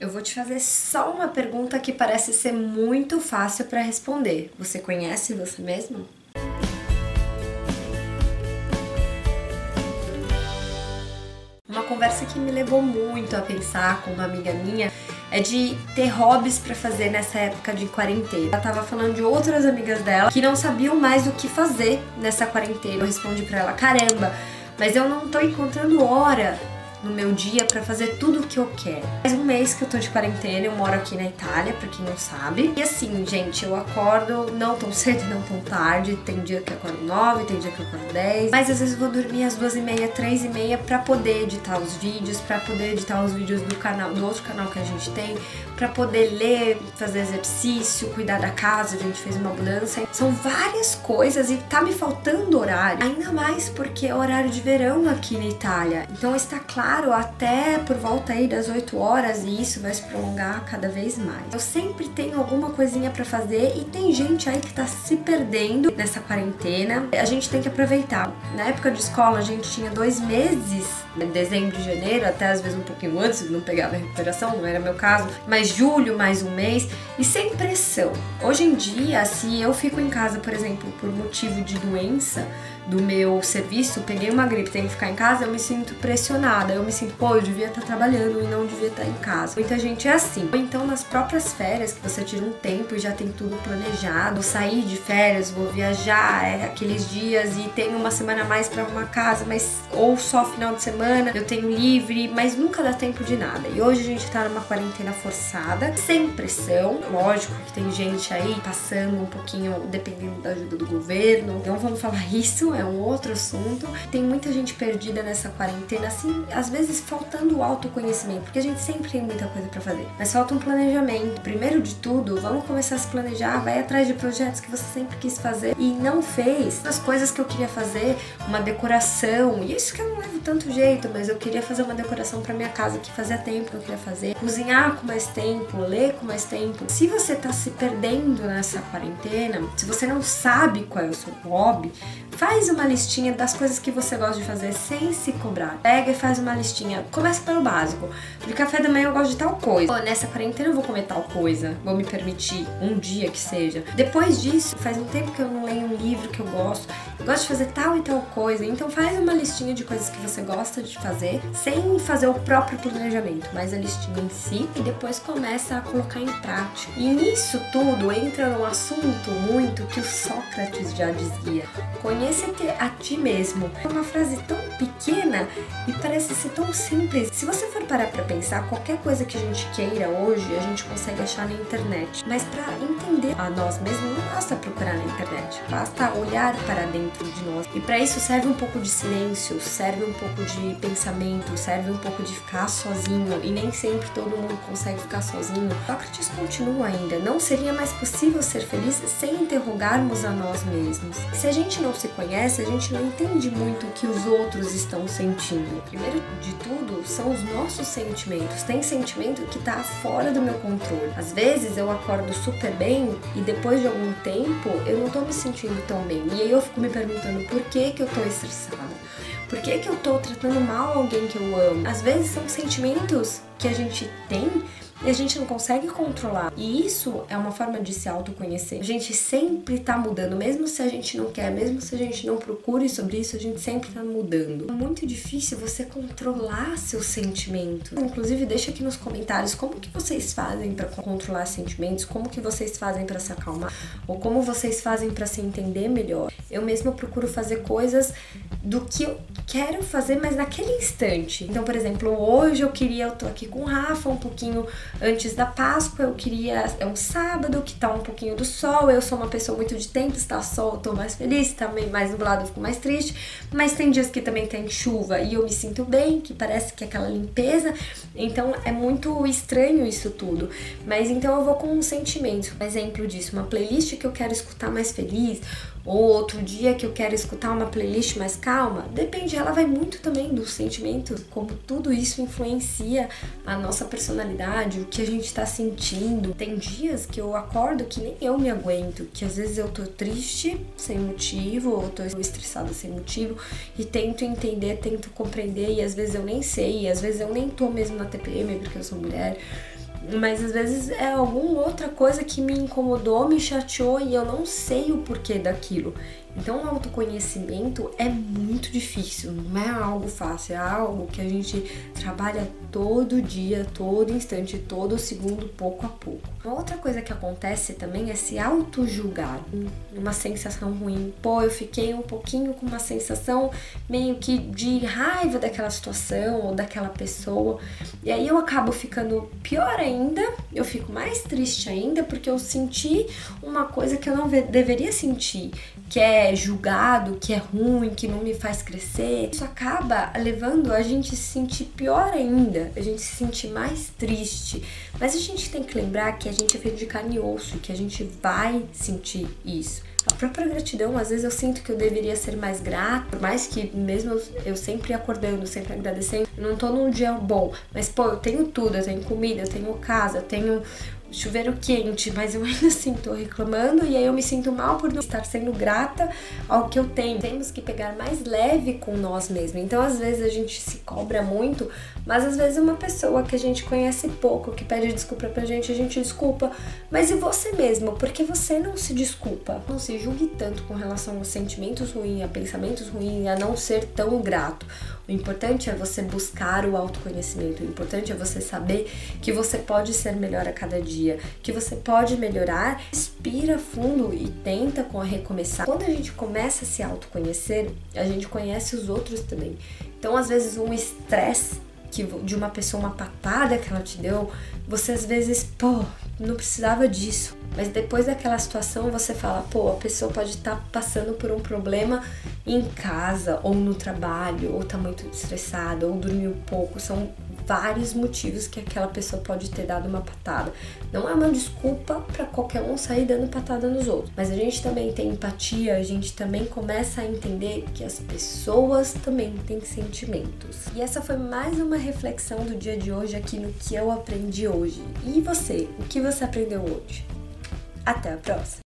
Eu vou te fazer só uma pergunta que parece ser muito fácil para responder. Você conhece você mesmo? Uma conversa que me levou muito a pensar com uma amiga minha é de ter hobbies para fazer nessa época de quarentena. Ela tava falando de outras amigas dela que não sabiam mais o que fazer nessa quarentena. Eu respondi para ela: "Caramba, mas eu não tô encontrando hora no meu dia para fazer tudo o que eu quero. Faz um mês que eu tô de quarentena, eu moro aqui na Itália, para quem não sabe. E assim, gente, eu acordo não tão cedo, não tão tarde. Tem dia que eu acordo 9, tem dia que eu acordo 10. Mas às vezes eu vou dormir às duas e meia, três e meia para poder editar os vídeos, para poder editar os vídeos do canal, do outro canal que a gente tem, para poder ler, fazer exercício, cuidar da casa, a gente fez uma mudança. São várias coisas e tá me faltando horário. Ainda mais porque é horário de verão aqui na Itália. Então está claro claro até por volta aí das 8 horas e isso vai se prolongar cada vez mais. Eu sempre tenho alguma coisinha para fazer e tem gente aí que tá se perdendo nessa quarentena. A gente tem que aproveitar. Na época de escola a gente tinha dois meses, dezembro e janeiro, até às vezes um pouquinho antes, não pegava a recuperação, não era meu caso, mas julho mais um mês e sem pressão. Hoje em dia, se eu fico em casa, por exemplo, por motivo de doença, do meu serviço, peguei uma gripe, tenho que ficar em casa, eu me sinto pressionada. Me sinto, pô, eu devia estar trabalhando e não devia estar em casa. Muita gente é assim. Ou então nas próprias férias, que você tira um tempo e já tem tudo planejado, sair de férias, vou viajar, é aqueles dias e tenho uma semana a mais para arrumar casa, mas ou só final de semana, eu tenho livre, mas nunca dá tempo de nada. E hoje a gente tá numa quarentena forçada, sem pressão. Lógico que tem gente aí passando um pouquinho, dependendo da ajuda do governo. Não vamos falar isso, é um outro assunto. Tem muita gente perdida nessa quarentena, assim, às vezes faltando autoconhecimento, porque a gente sempre tem muita coisa para fazer, mas falta um planejamento. Primeiro de tudo, vamos começar a se planejar, vai atrás de projetos que você sempre quis fazer e não fez. As coisas que eu queria fazer, uma decoração, e isso que eu não levo tanto jeito, mas eu queria fazer uma decoração para minha casa que fazia tempo que eu queria fazer, cozinhar com mais tempo, ler com mais tempo. Se você tá se perdendo nessa quarentena, se você não sabe qual é o seu hobby, faz uma listinha das coisas que você gosta de fazer sem se cobrar. Pega e faz uma listinha. Começa pelo básico. De café da manhã eu gosto de tal coisa. Nessa quarentena eu vou comer tal coisa. Vou me permitir um dia que seja. Depois disso, faz um tempo que eu não leio um livro que eu gosto. Eu gosto de fazer tal e tal coisa. Então faz uma listinha de coisas que você gosta de fazer, sem fazer o próprio planejamento, mas a listinha em si e depois começa a colocar em prática. E nisso tudo entra num assunto muito que o Sócrates já dizia: conheça-te a ti mesmo. É uma frase tão pequena e parece ser tão simples. Se você for parar para pensar, qualquer coisa que a gente queira hoje, a gente consegue achar na internet. Mas para entender a nós mesmos, não basta procurar na internet, basta olhar para dentro de nós. E para isso serve um pouco de silêncio, serve um pouco de pensamento, serve um pouco de ficar sozinho. E nem sempre todo mundo consegue ficar sozinho. Sócrates continua ainda: não seria mais possível ser feliz sem interrogarmos a nós mesmos. Se a gente não se conhece, a gente não entende muito o que os outros estão sentindo. Primeiro de tudo, são os nossos sentimentos. Tem sentimento que tá fora do meu controle. Às vezes eu acordo super bem e depois de algum tempo eu não tô me sentindo tão bem. E aí eu fico me perguntando por que que eu tô estressada. Por que, que eu tô tratando mal alguém que eu amo? Às vezes são sentimentos que a gente tem e a gente não consegue controlar. E isso é uma forma de se autoconhecer. A gente sempre tá mudando, mesmo se a gente não quer, mesmo se a gente não procure sobre isso, a gente sempre tá mudando. É muito difícil você controlar seus sentimentos. Inclusive, deixa aqui nos comentários como que vocês fazem para controlar sentimentos, como que vocês fazem para se acalmar, ou como vocês fazem para se entender melhor. Eu mesma procuro fazer coisas do que eu quero fazer, mas naquele instante. Então, por exemplo, hoje eu queria, eu tô aqui com o Rafa um pouquinho antes da Páscoa, eu queria. É um sábado que tá um pouquinho do sol. Eu sou uma pessoa muito de tempo, está sol, eu tô mais feliz, tá mais nublado, eu fico mais triste. Mas tem dias que também tem chuva e eu me sinto bem, que parece que é aquela limpeza. Então é muito estranho isso tudo. Mas então eu vou com um sentimento. Um exemplo disso, uma playlist que eu quero escutar mais feliz, ou outro dia que eu quero escutar uma playlist mais calma, depende, ela vai muito também do sentimento, como tudo isso influencia a nossa personalidade, o que a gente está sentindo. Tem dias que eu acordo que nem eu me aguento, que às vezes eu tô triste sem motivo, ou tô estressada sem motivo, e tento entender, tento compreender, e às vezes eu nem sei, e às vezes eu nem tô mesmo na TPM porque eu sou mulher. mas às vezes é alguma outra coisa que me incomodou, me chateou e eu não sei o porquê daquilo. Então, o autoconhecimento é muito difícil, não é algo fácil, é algo que a gente trabalha todo dia, todo instante, todo segundo, pouco a pouco. Uma outra coisa que acontece também é se auto-julgar, uma sensação ruim. Pô, eu fiquei um pouquinho com uma sensação meio que de raiva daquela situação ou daquela pessoa, e aí eu acabo ficando pior ainda, eu fico mais triste ainda porque eu senti uma coisa que eu não deveria sentir, que é julgado, que é ruim, que não me faz crescer, isso acaba levando a gente se sentir pior ainda, a gente se sentir mais triste. Mas a gente tem que lembrar que a gente é feito de carne e osso, que a gente vai sentir isso. A própria gratidão, às vezes eu sinto que eu deveria ser mais grato, por mais que mesmo eu sempre acordando, sempre agradecendo, eu não tô num dia bom, mas pô, eu tenho tudo, eu tenho comida, eu tenho casa, eu tenho chuveiro quente, mas eu ainda assim tô reclamando e aí eu me sinto mal por não estar sendo grata ao que eu tenho. Temos que pegar mais leve com nós mesmos. Então, às vezes a gente se cobra muito, mas às vezes uma pessoa que a gente conhece pouco, que pede desculpa pra gente, a gente desculpa. Mas e você mesmo? Por que você não se desculpa? Não se julgue tanto com relação aos sentimentos ruins, a pensamentos ruins, a não ser tão grato. O importante é você buscar o autoconhecimento. O importante é você saber que você pode ser melhor a cada dia, que você pode melhorar. Respira fundo e tenta recomeçar. Quando a gente começa a se autoconhecer, a gente conhece os outros também. Então, às vezes, um estresse que de uma pessoa, uma patada que ela te deu, você às vezes, pô, não precisava disso. Mas depois daquela situação você fala, pô, a pessoa pode estar tá passando por um problema em casa ou no trabalho, ou tá muito estressada, ou dormiu pouco. São vários motivos que aquela pessoa pode ter dado uma patada. Não é uma desculpa para qualquer um sair dando patada nos outros, mas a gente também tem empatia, a gente também começa a entender que as pessoas também têm sentimentos. E essa foi mais uma reflexão do dia de hoje aqui no que eu aprendi hoje. E você, o que você aprendeu hoje? Até a próxima!